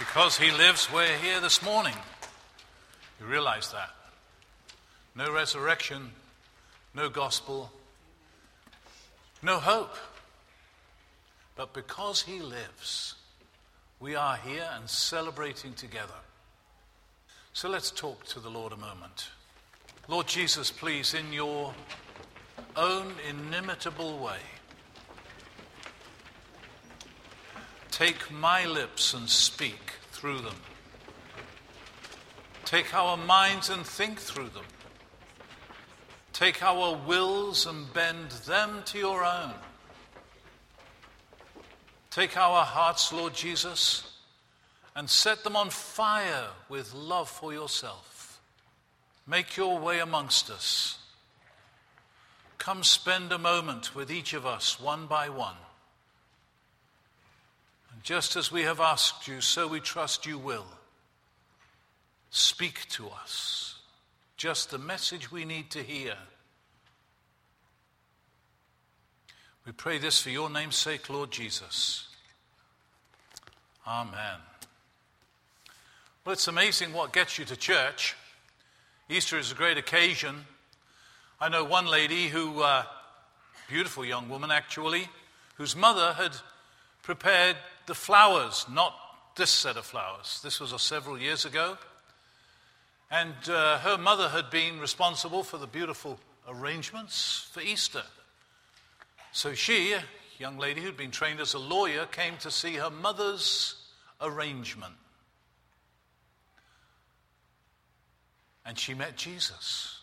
Because he lives, we're here this morning. You realize that? No resurrection, no gospel, no hope. But because he lives, we are here and celebrating together. So let's talk to the Lord a moment. Lord Jesus, please, in your own inimitable way, take my lips and speak through them. Take our minds and think through them. Take our wills and bend them to your own. Take our hearts, Lord Jesus, and set them on fire with love for yourself. Make your way amongst us. Come spend a moment with each of us, one by one. Just as we have asked you, so we trust you will. Speak to us just the message we need to hear. We pray this for your name's sake, Lord Jesus. Amen. Well, it's amazing what gets you to church. Easter is a great occasion. I know one lady who, uh, beautiful young woman actually, whose mother had prepared the flowers, not this set of flowers. This was several years ago. And uh, her mother had been responsible for the beautiful arrangements for Easter. So she, a young lady who'd been trained as a lawyer, came to see her mother's arrangement. And she met Jesus.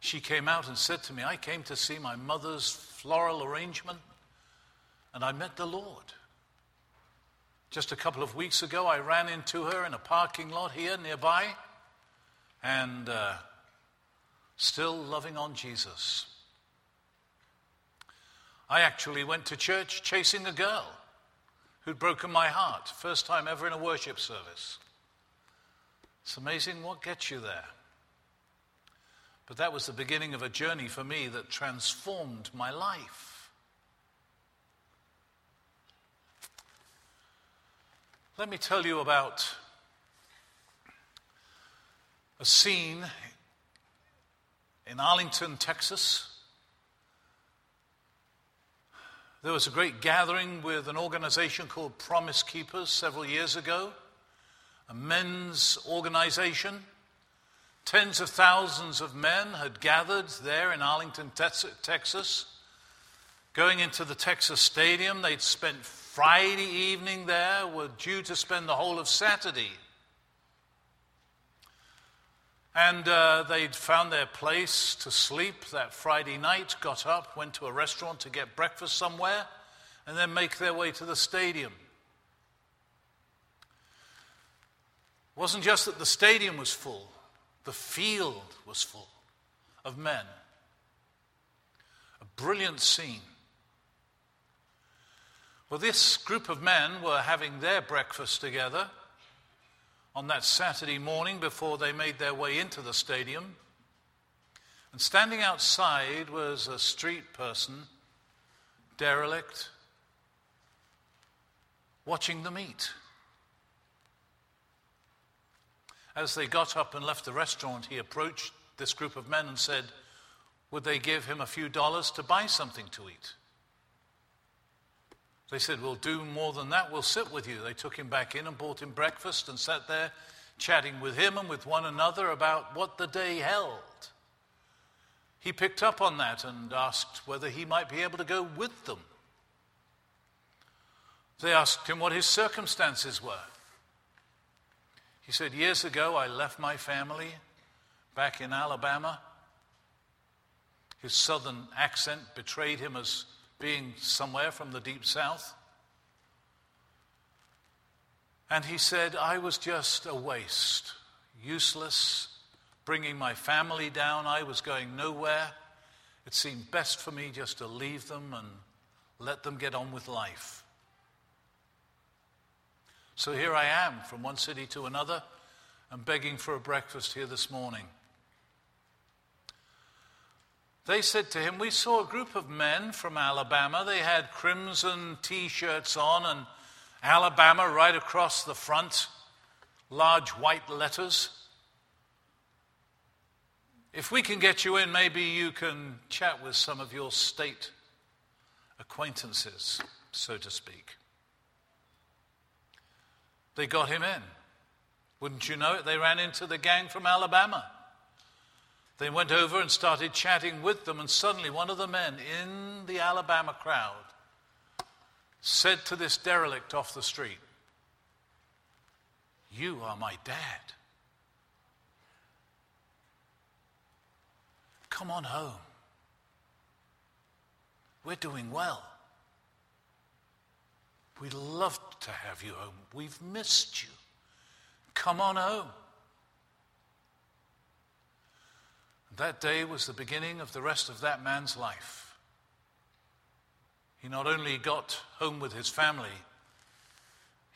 She came out and said to me, I came to see my mother's floral arrangement, and I met the Lord. Just a couple of weeks ago, I ran into her in a parking lot here nearby, and uh, still loving on Jesus. I actually went to church chasing a girl who'd broken my heart, first time ever in a worship service. It's amazing what gets you there. But that was the beginning of a journey for me that transformed my life. Let me tell you about a scene in Arlington, Texas. There was a great gathering with an organization called Promise Keepers several years ago, a men's organization. Tens of thousands of men had gathered there in Arlington, Texas. Going into the Texas Stadium, they'd spent Friday evening there, were due to spend the whole of Saturday. And uh, they'd found their place to sleep that Friday night, got up, went to a restaurant to get breakfast somewhere, and then make their way to the stadium. It wasn't just that the stadium was full, the field was full of men. A brilliant scene. Well, this group of men were having their breakfast together on that Saturday morning before they made their way into the stadium. And standing outside was a street person, derelict, watching them eat. As they got up and left the restaurant, he approached this group of men and said, Would they give him a few dollars to buy something to eat? They said, We'll do more than that. We'll sit with you. They took him back in and bought him breakfast and sat there chatting with him and with one another about what the day held. He picked up on that and asked whether he might be able to go with them. They asked him what his circumstances were. He said, Years ago, I left my family back in Alabama. His southern accent betrayed him as being somewhere from the deep south. And he said, I was just a waste, useless, bringing my family down. I was going nowhere. It seemed best for me just to leave them and let them get on with life. So here I am from one city to another and begging for a breakfast here this morning. They said to him, We saw a group of men from Alabama. They had crimson t shirts on and, Alabama right across the front, large white letters. If we can get you in, maybe you can chat with some of your state acquaintances, so to speak. They got him in. Wouldn't you know it? They ran into the gang from Alabama. They went over and started chatting with them, and suddenly one of the men in the Alabama crowd said to this derelict off the street, You are my dad. Come on home. We're doing well. We'd love to have you home. We've missed you. Come on home. That day was the beginning of the rest of that man's life. He not only got home with his family,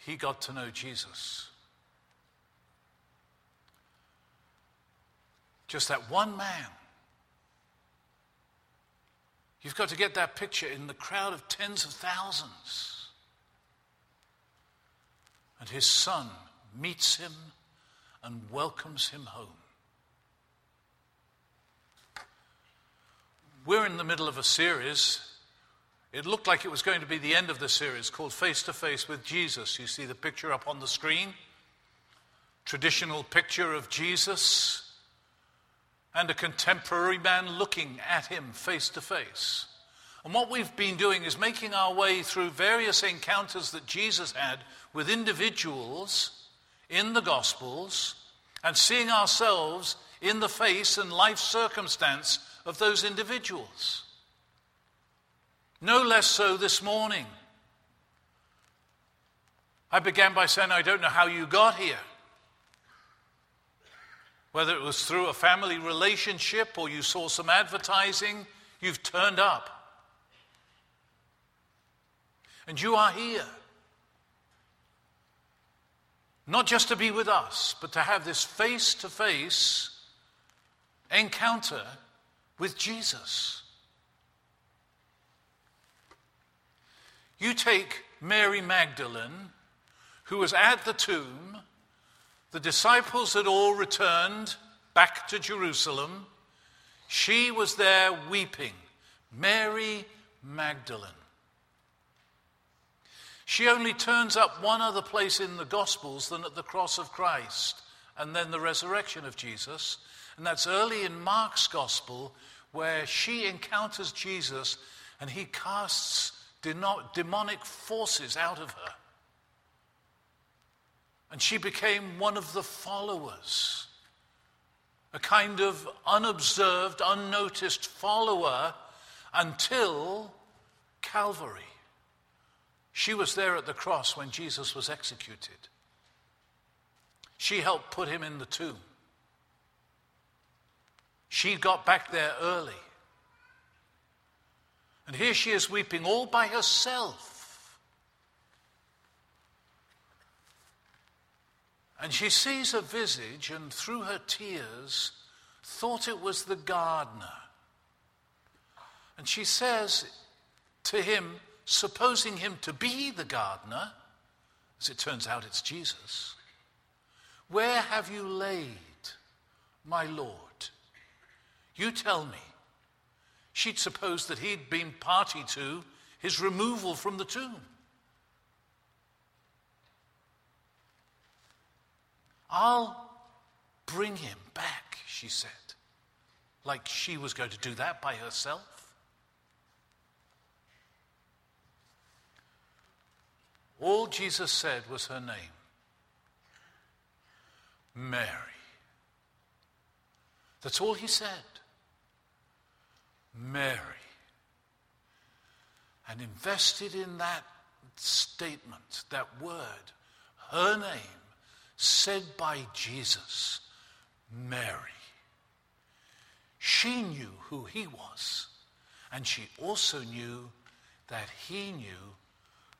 he got to know Jesus. Just that one man. You've got to get that picture in the crowd of tens of thousands. And his son meets him and welcomes him home. We're in the middle of a series. It looked like it was going to be the end of the series called Face to Face with Jesus. You see the picture up on the screen. Traditional picture of Jesus and a contemporary man looking at him face to face. And what we've been doing is making our way through various encounters that Jesus had with individuals in the Gospels and seeing ourselves in the face and life circumstance of those individuals. No less so this morning. I began by saying, I don't know how you got here. Whether it was through a family relationship or you saw some advertising, you've turned up. And you are here. Not just to be with us, but to have this face to face encounter with Jesus. You take Mary Magdalene, who was at the tomb, the disciples had all returned back to Jerusalem. She was there weeping. Mary Magdalene. She only turns up one other place in the Gospels than at the cross of Christ and then the resurrection of Jesus. And that's early in Mark's Gospel where she encounters Jesus and he casts demonic forces out of her. And she became one of the followers, a kind of unobserved, unnoticed follower until Calvary. She was there at the cross when Jesus was executed. She helped put him in the tomb. She got back there early. And here she is weeping all by herself. And she sees a visage, and through her tears, thought it was the gardener. And she says to him, supposing him to be the gardener, as it turns out it's Jesus, where have you laid my Lord? You tell me. She'd supposed that he'd been party to his removal from the tomb. I'll bring him back, she said, like she was going to do that by herself. All Jesus said was her name Mary. That's all he said. Mary. And invested in that statement, that word, her name, said by Jesus, Mary. She knew who he was, and she also knew that he knew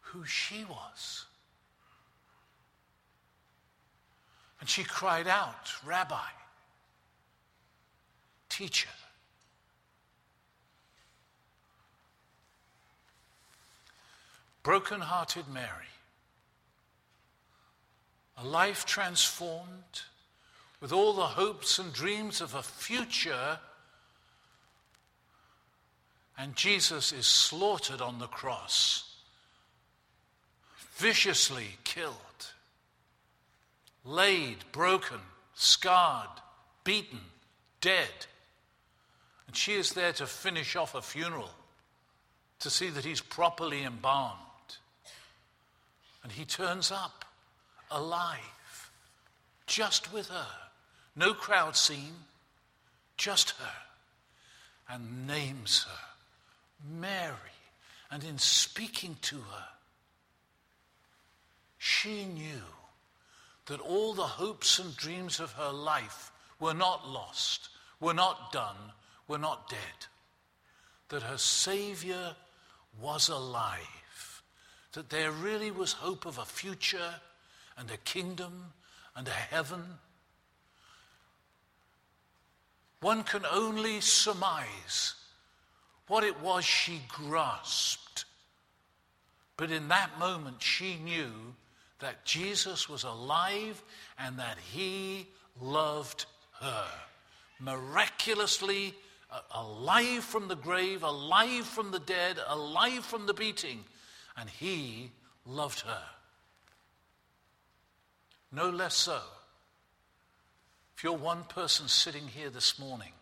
who she was. And she cried out, Rabbi, teacher. Broken hearted Mary a life transformed, with all the hopes and dreams of a future, and Jesus is slaughtered on the cross, viciously killed, laid, broken, scarred, beaten, dead. And she is there to finish off a funeral, to see that he's properly embalmed. And he turns up alive, just with her. No crowd scene, just her. And names her Mary. And in speaking to her, she knew that all the hopes and dreams of her life were not lost, were not done, were not dead. That her Savior was alive. That there really was hope of a future and a kingdom and a heaven. One can only surmise what it was she grasped. But in that moment, she knew that Jesus was alive and that he loved her. Miraculously alive from the grave, alive from the dead, alive from the beating, and he loved her. No less so. If you're one person sitting here this morning,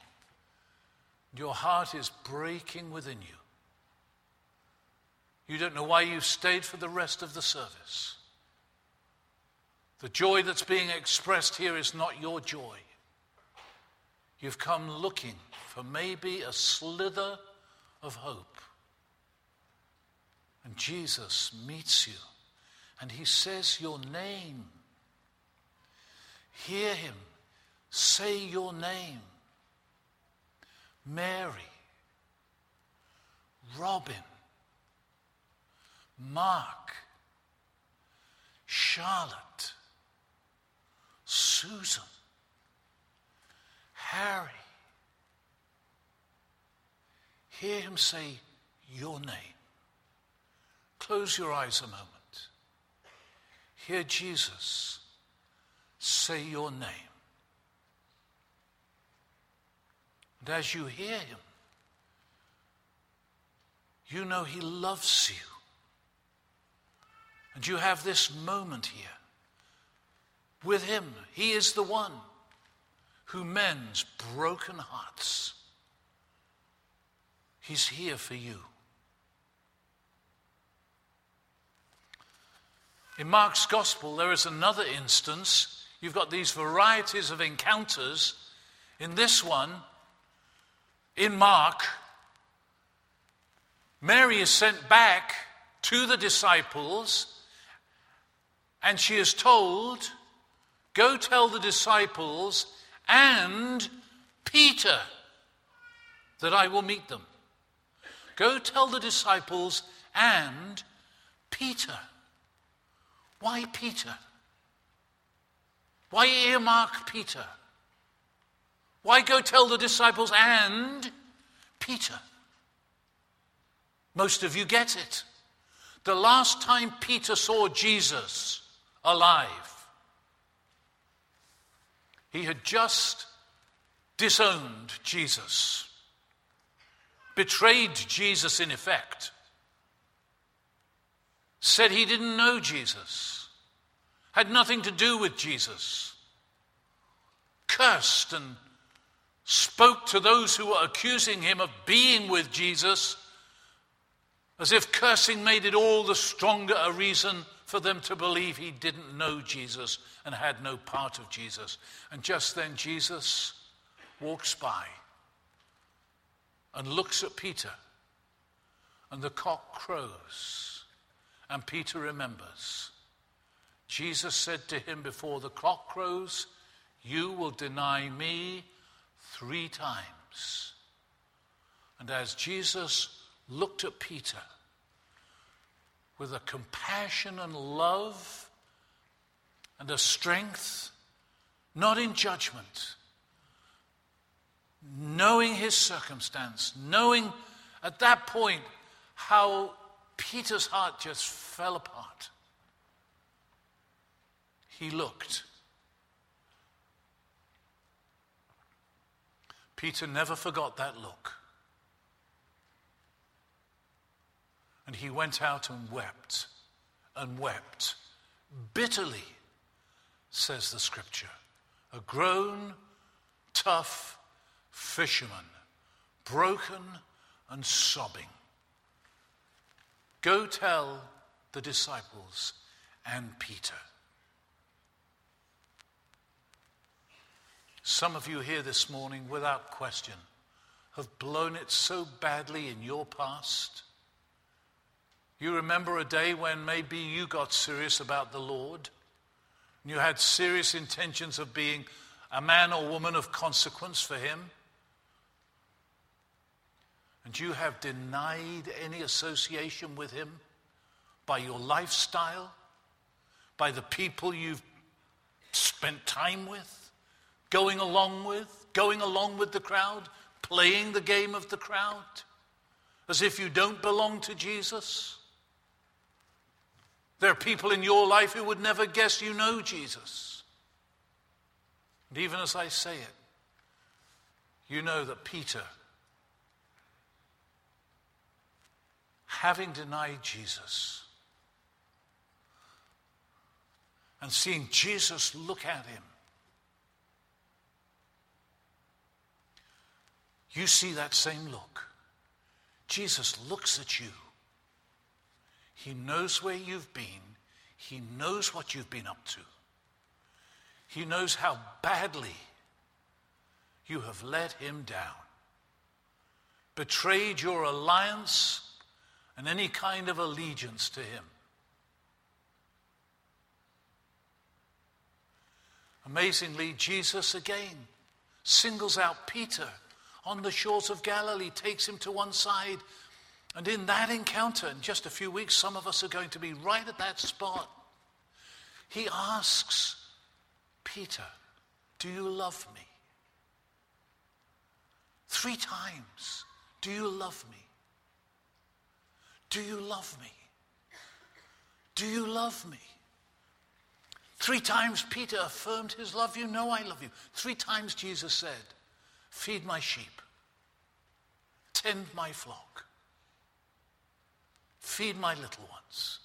your heart is breaking within you. You don't know why you stayed for the rest of the service. The joy that's being expressed here is not your joy. You've come looking for maybe a slither of hope. And Jesus meets you. And he says your name. Hear him. Say your name. Mary, Robin, Mark, Charlotte, Susan, Harry. Hear him say your name. Close your eyes a moment. Hear Jesus say your name. And as you hear him, you know he loves you. And you have this moment here with him. He is the one who mends broken hearts. He's here for you. In Mark's gospel, there is another instance You've got these varieties of encounters. In this one, in Mark, Mary is sent back to the disciples and she is told, Go tell the disciples and Peter that I will meet them. Go tell the disciples and Peter. Why Peter? Why earmark Peter? Why go tell the disciples and Peter? Most of you get it. The last time Peter saw Jesus alive, he had just disowned Jesus, betrayed Jesus in effect, said he didn't know Jesus had nothing to do with Jesus, cursed and spoke to those who were accusing him of being with Jesus as if cursing made it all the stronger a reason for them to believe he didn't know Jesus and had no part of Jesus. And just then Jesus walks by and looks at Peter, and the cock crows, and Peter remembers. Jesus said to him, Before the cock crows, you will deny me three times. And as Jesus looked at Peter with a compassion and love and a strength, not in judgment, knowing his circumstance, knowing at that point how Peter's heart just fell apart. he looked. Peter never forgot that look. And he went out and wept and wept bitterly, says the scripture. A grown, tough fisherman, broken and sobbing. Go tell the disciples and Peter. Some of you here this morning, without question, have blown it so badly in your past. You remember a day when maybe you got serious about the Lord, and you had serious intentions of being a man or woman of consequence for Him, and you have denied any association with Him by your lifestyle, by the people you've spent time with going along with, going along with the crowd, playing the game of the crowd, as if you don't belong to Jesus. There are people in your life who would never guess you know Jesus. And even as I say it, you know that Peter, having denied Jesus and seeing Jesus look at him, you see that same look. Jesus looks at you. He knows where you've been. He knows what you've been up to. He knows how badly you have let him down, betrayed your alliance and any kind of allegiance to him. Amazingly, Jesus again singles out Peter on the shores of Galilee, takes him to one side. And in that encounter, in just a few weeks, some of us are going to be right at that spot. He asks Peter, Do you love me? Three times, Do you love me? Do you love me? Do you love me? Three times Peter affirmed his love. You know I love you. Three times Jesus said, Feed my sheep. Tend my flock. Feed my little ones.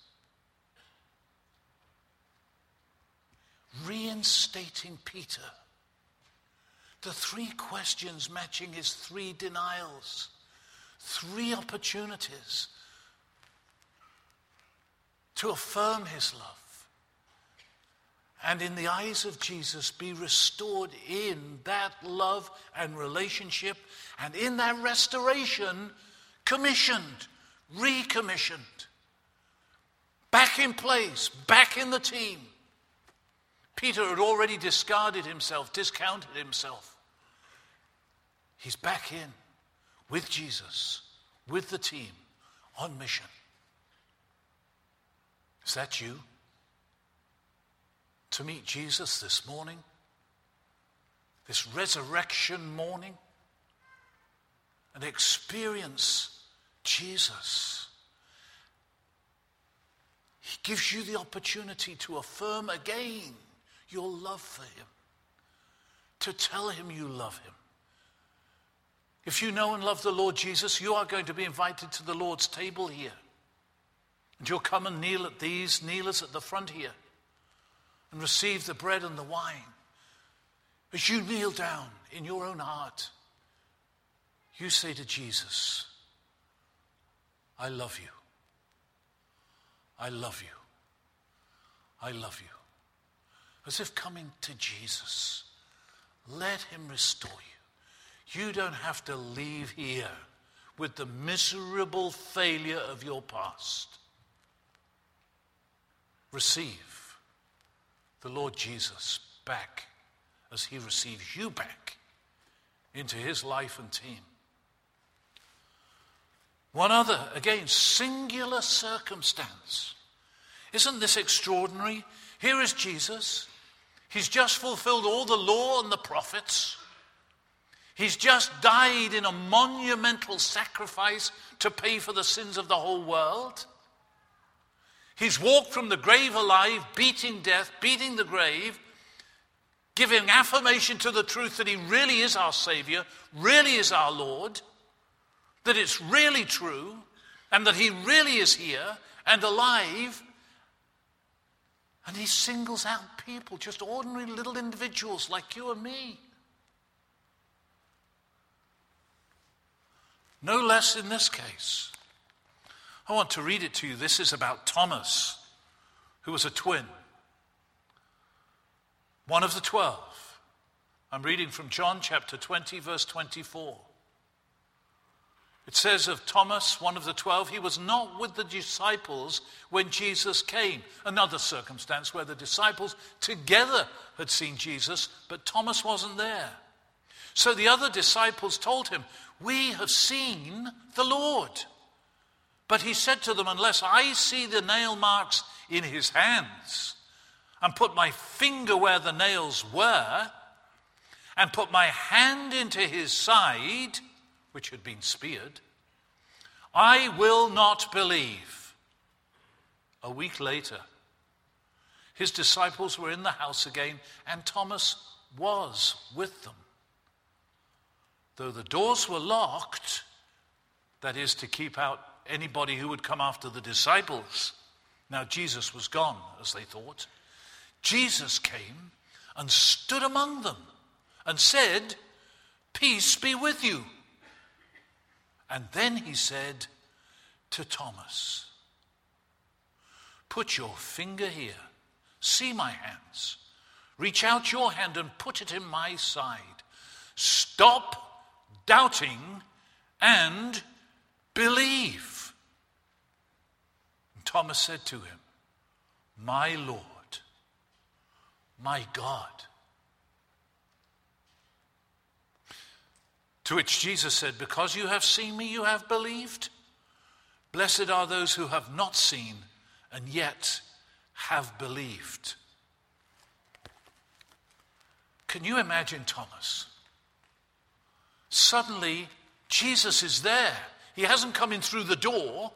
Reinstating Peter. The three questions matching his three denials. Three opportunities to affirm his love and in the eyes of Jesus be restored in that love and relationship, and in that restoration, commissioned, recommissioned, back in place, back in the team. Peter had already discarded himself, discounted himself. He's back in with Jesus, with the team, on mission. Is that you? to meet Jesus this morning, this resurrection morning, and experience Jesus. He gives you the opportunity to affirm again your love for Him, to tell Him you love Him. If you know and love the Lord Jesus, you are going to be invited to the Lord's table here. And you'll come and kneel at these kneelers at the front here and receive the bread and the wine. As you kneel down in your own heart, you say to Jesus, I love you. I love you. I love you. As if coming to Jesus, let him restore you. You don't have to leave here with the miserable failure of your past. Receive the Lord Jesus back as he receives you back into his life and team. One other, again, singular circumstance. Isn't this extraordinary? Here is Jesus. He's just fulfilled all the law and the prophets. He's just died in a monumental sacrifice to pay for the sins of the whole world. He's walked from the grave alive, beating death, beating the grave, giving affirmation to the truth that He really is our Savior, really is our Lord, that it's really true, and that He really is here and alive. And He singles out people, just ordinary little individuals like you and me. No less in this case. I want to read it to you. This is about Thomas, who was a twin, one of the twelve. I'm reading from John chapter 20, verse 24. It says of Thomas, one of the twelve, he was not with the disciples when Jesus came. Another circumstance where the disciples together had seen Jesus, but Thomas wasn't there. So the other disciples told him, We have seen the Lord. But he said to them, Unless I see the nail marks in his hands, and put my finger where the nails were, and put my hand into his side, which had been speared, I will not believe. A week later, his disciples were in the house again, and Thomas was with them. Though the doors were locked, that is, to keep out anybody who would come after the disciples. Now, Jesus was gone, as they thought. Jesus came and stood among them and said, Peace be with you. And then he said to Thomas, Put your finger here. See my hands. Reach out your hand and put it in my side. Stop doubting and believe. Thomas said to him, My Lord, my God. To which Jesus said, Because you have seen me, you have believed. Blessed are those who have not seen and yet have believed. Can you imagine Thomas? Suddenly, Jesus is there. He hasn't come in through the door.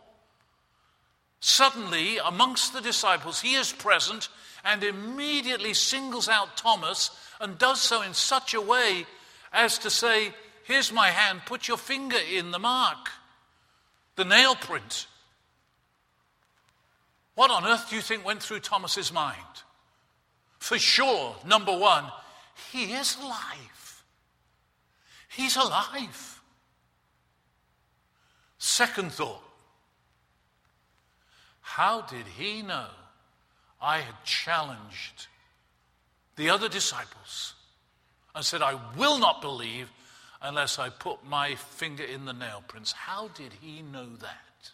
Suddenly, amongst the disciples, he is present and immediately singles out Thomas and does so in such a way as to say, Here's my hand, put your finger in the mark, the nail print. What on earth do you think went through Thomas's mind? For sure, number one, he is alive. He's alive. Second thought, how did he know I had challenged the other disciples and said, I will not believe unless I put my finger in the nail prints. How did he know that?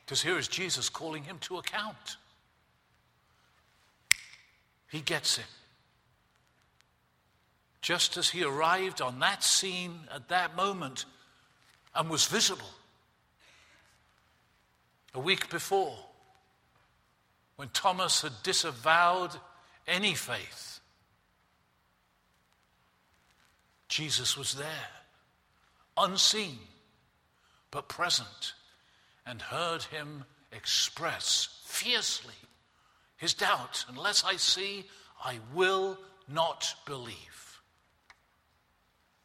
Because here is Jesus calling him to account. He gets it. Just as he arrived on that scene at that moment and was visible. A week before, when Thomas had disavowed any faith, Jesus was there, unseen, but present, and heard him express fiercely his doubt unless I see, I will not believe.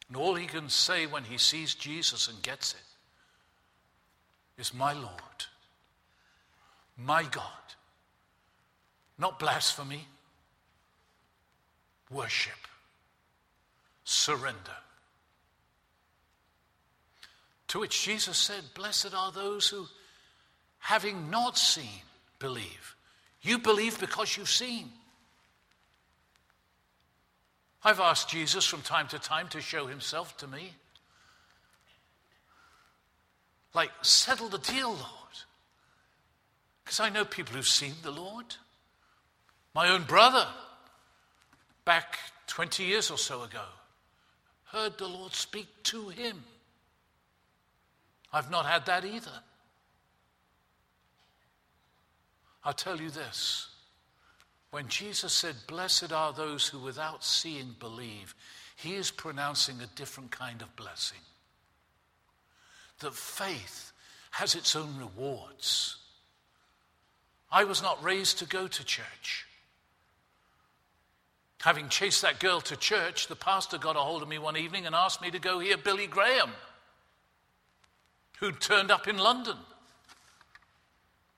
And all he can say when he sees Jesus and gets it is, My Lord, my God. Not blasphemy, worship surrender. To which Jesus said, Blessed are those who, having not seen, believe. You believe because you've seen. I've asked Jesus from time to time to show himself to me. Like, settle the deal, Lord. Because I know people who've seen the Lord. My own brother, back 20 years or so ago, heard the Lord speak to him. I've not had that either. I'll tell you this. When Jesus said, Blessed are those who without seeing believe, he is pronouncing a different kind of blessing. That faith has its own rewards. I was not raised to go to church. Having chased that girl to church, the pastor got a hold of me one evening and asked me to go hear Billy Graham, who'd turned up in London.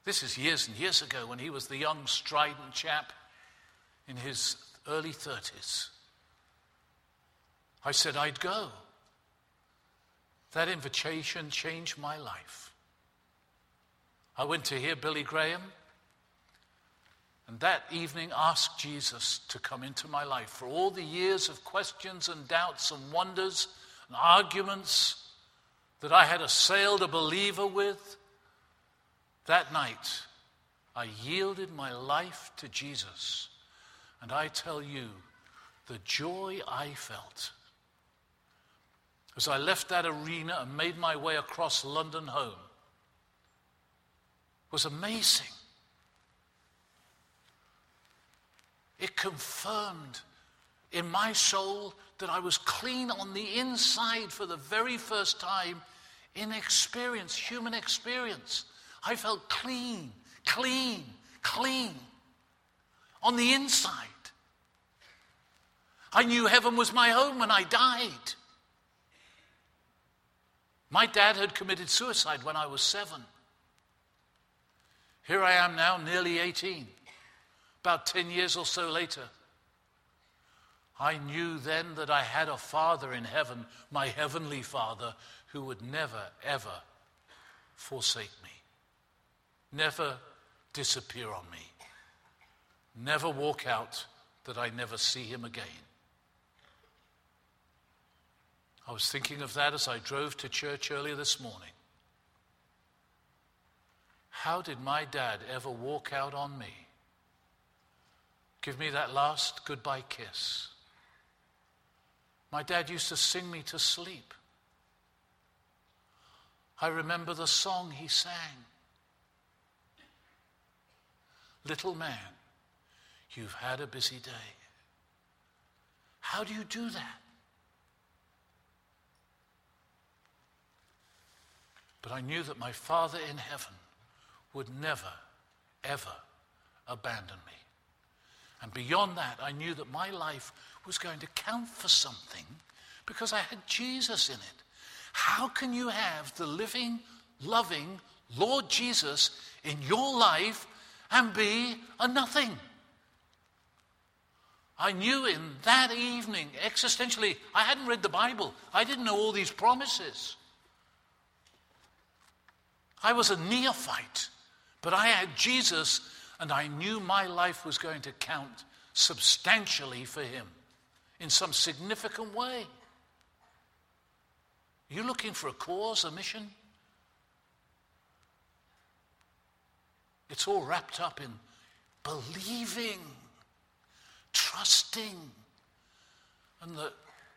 This is years and years ago when he was the young, strident chap in his early 30s. I said I'd go. That invitation changed my life. I went to hear Billy Graham. And that evening asked Jesus to come into my life. For all the years of questions and doubts and wonders and arguments that I had assailed a believer with, that night I yielded my life to Jesus. And I tell you, the joy I felt as I left that arena and made my way across London home was amazing. It confirmed in my soul that I was clean on the inside for the very first time in experience, human experience. I felt clean, clean, clean on the inside. I knew heaven was my home when I died. My dad had committed suicide when I was seven. Here I am now, nearly 18. About 10 years or so later, I knew then that I had a Father in heaven, my Heavenly Father, who would never, ever forsake me, never disappear on me, never walk out that I never see Him again. I was thinking of that as I drove to church earlier this morning. How did my dad ever walk out on me? Give me that last goodbye kiss. My dad used to sing me to sleep. I remember the song he sang Little man, you've had a busy day. How do you do that? But I knew that my Father in heaven would never, ever abandon me. And beyond that, I knew that my life was going to count for something because I had Jesus in it. How can you have the living, loving Lord Jesus in your life and be a nothing? I knew in that evening, existentially, I hadn't read the Bible. I didn't know all these promises. I was a neophyte, but I had Jesus and I knew my life was going to count substantially for him in some significant way. Are you looking for a cause, a mission? It's all wrapped up in believing, trusting. And the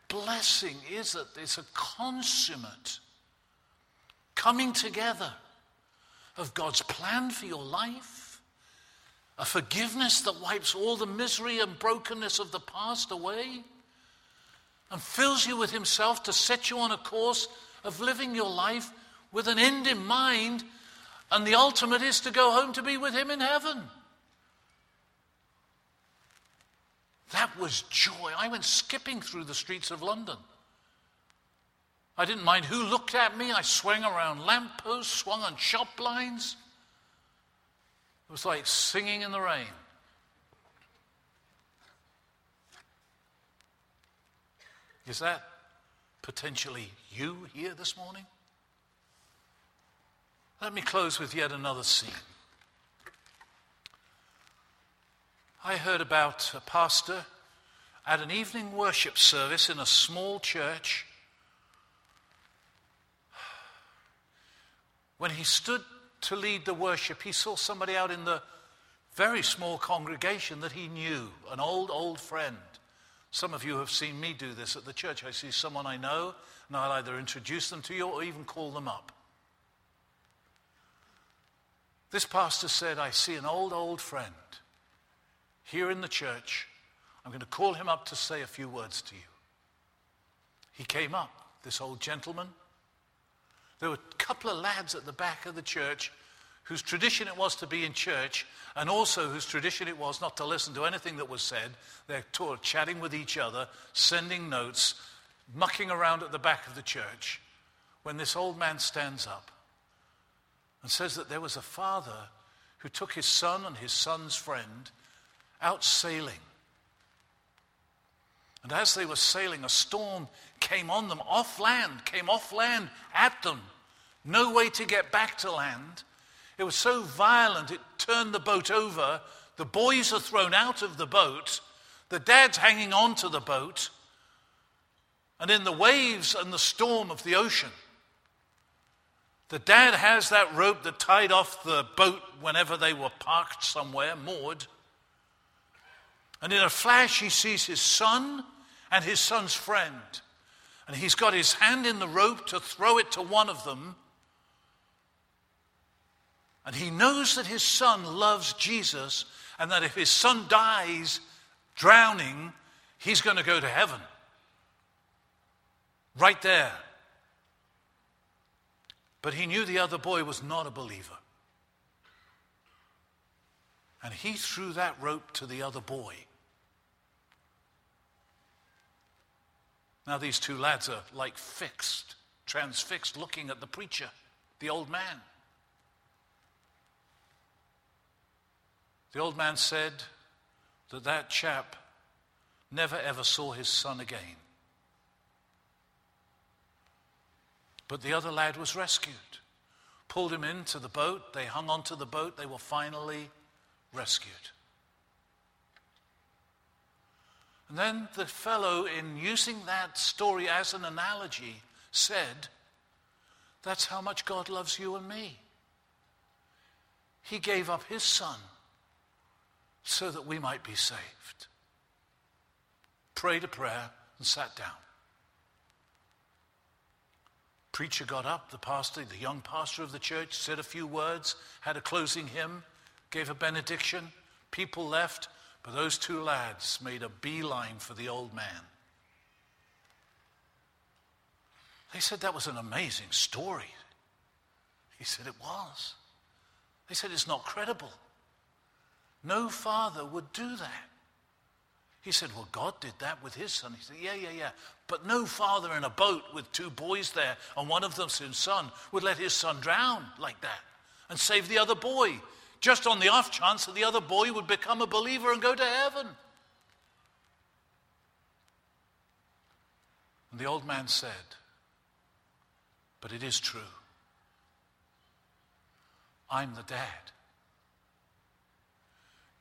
blessing is that it's a consummate coming together of God's plan for your life a forgiveness that wipes all the misery and brokenness of the past away and fills you with Himself to set you on a course of living your life with an end in mind, and the ultimate is to go home to be with Him in heaven. That was joy. I went skipping through the streets of London. I didn't mind who looked at me. I swung around lampposts, swung on shop blinds. It was like singing in the rain. Is that potentially you here this morning? Let me close with yet another scene. I heard about a pastor at an evening worship service in a small church. When he stood to lead the worship, he saw somebody out in the very small congregation that he knew, an old, old friend. Some of you have seen me do this at the church. I see someone I know, and I'll either introduce them to you or even call them up. This pastor said, I see an old, old friend here in the church. I'm going to call him up to say a few words to you. He came up, this old gentleman, there were a couple of lads at the back of the church whose tradition it was to be in church and also whose tradition it was not to listen to anything that was said. They're chatting with each other, sending notes, mucking around at the back of the church when this old man stands up and says that there was a father who took his son and his son's friend out sailing. And as they were sailing, a storm came on them off land, came off land at them. No way to get back to land. It was so violent, it turned the boat over. The boys are thrown out of the boat. The dad's hanging on to the boat. And in the waves and the storm of the ocean, the dad has that rope that tied off the boat whenever they were parked somewhere, moored. And in a flash, he sees his son and his son's friend. And he's got his hand in the rope to throw it to one of them. And he knows that his son loves Jesus and that if his son dies drowning, he's going to go to heaven. Right there. But he knew the other boy was not a believer. And he threw that rope to the other boy. Now, these two lads are like fixed, transfixed, looking at the preacher, the old man. The old man said that that chap never ever saw his son again. But the other lad was rescued. Pulled him into the boat. They hung onto the boat. They were finally rescued. And then the fellow, in using that story as an analogy, said, That's how much God loves you and me. He gave up his son so that we might be saved. Prayed a prayer and sat down. Preacher got up, the pastor, the young pastor of the church, said a few words, had a closing hymn, gave a benediction. People left, but those two lads made a beeline for the old man. They said that was an amazing story. He said it was. They said it's not credible. No father would do that. He said, Well, God did that with his son. He said, Yeah, yeah, yeah. But no father in a boat with two boys there, and one of them's his son, would let his son drown like that and save the other boy, just on the off chance that the other boy would become a believer and go to heaven. And the old man said, But it is true. I'm the dad.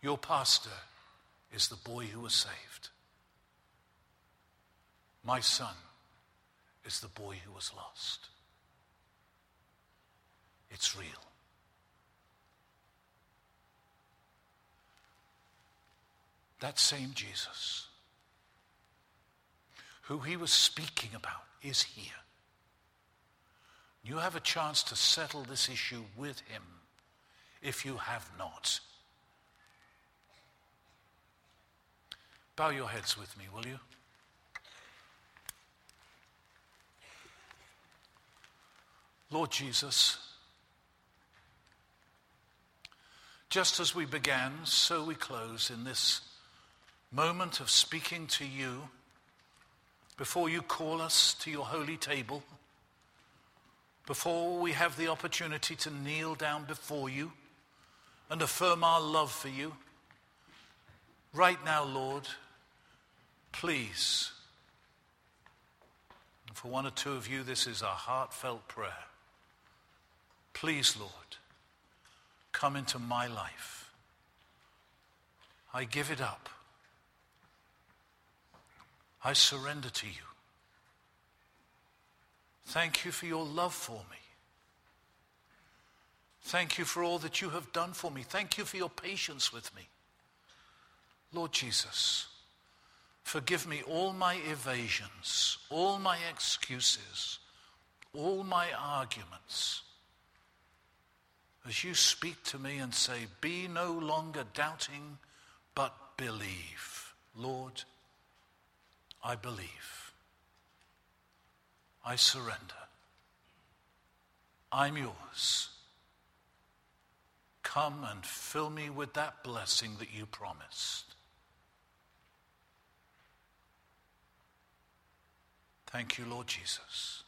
Your pastor is the boy who was saved. My son is the boy who was lost. It's real. That same Jesus, who he was speaking about, is here. You have a chance to settle this issue with him if you have not. Bow your heads with me, will you? Lord Jesus, just as we began, so we close in this moment of speaking to you before you call us to your holy table, before we have the opportunity to kneel down before you and affirm our love for you. Right now, Lord, Please, for one or two of you, this is a heartfelt prayer. Please, Lord, come into my life. I give it up. I surrender to you. Thank you for your love for me. Thank you for all that you have done for me. Thank you for your patience with me. Lord Jesus, Forgive me all my evasions, all my excuses, all my arguments. As you speak to me and say, Be no longer doubting, but believe. Lord, I believe. I surrender. I'm yours. Come and fill me with that blessing that you promised. Thank you, Lord Jesus.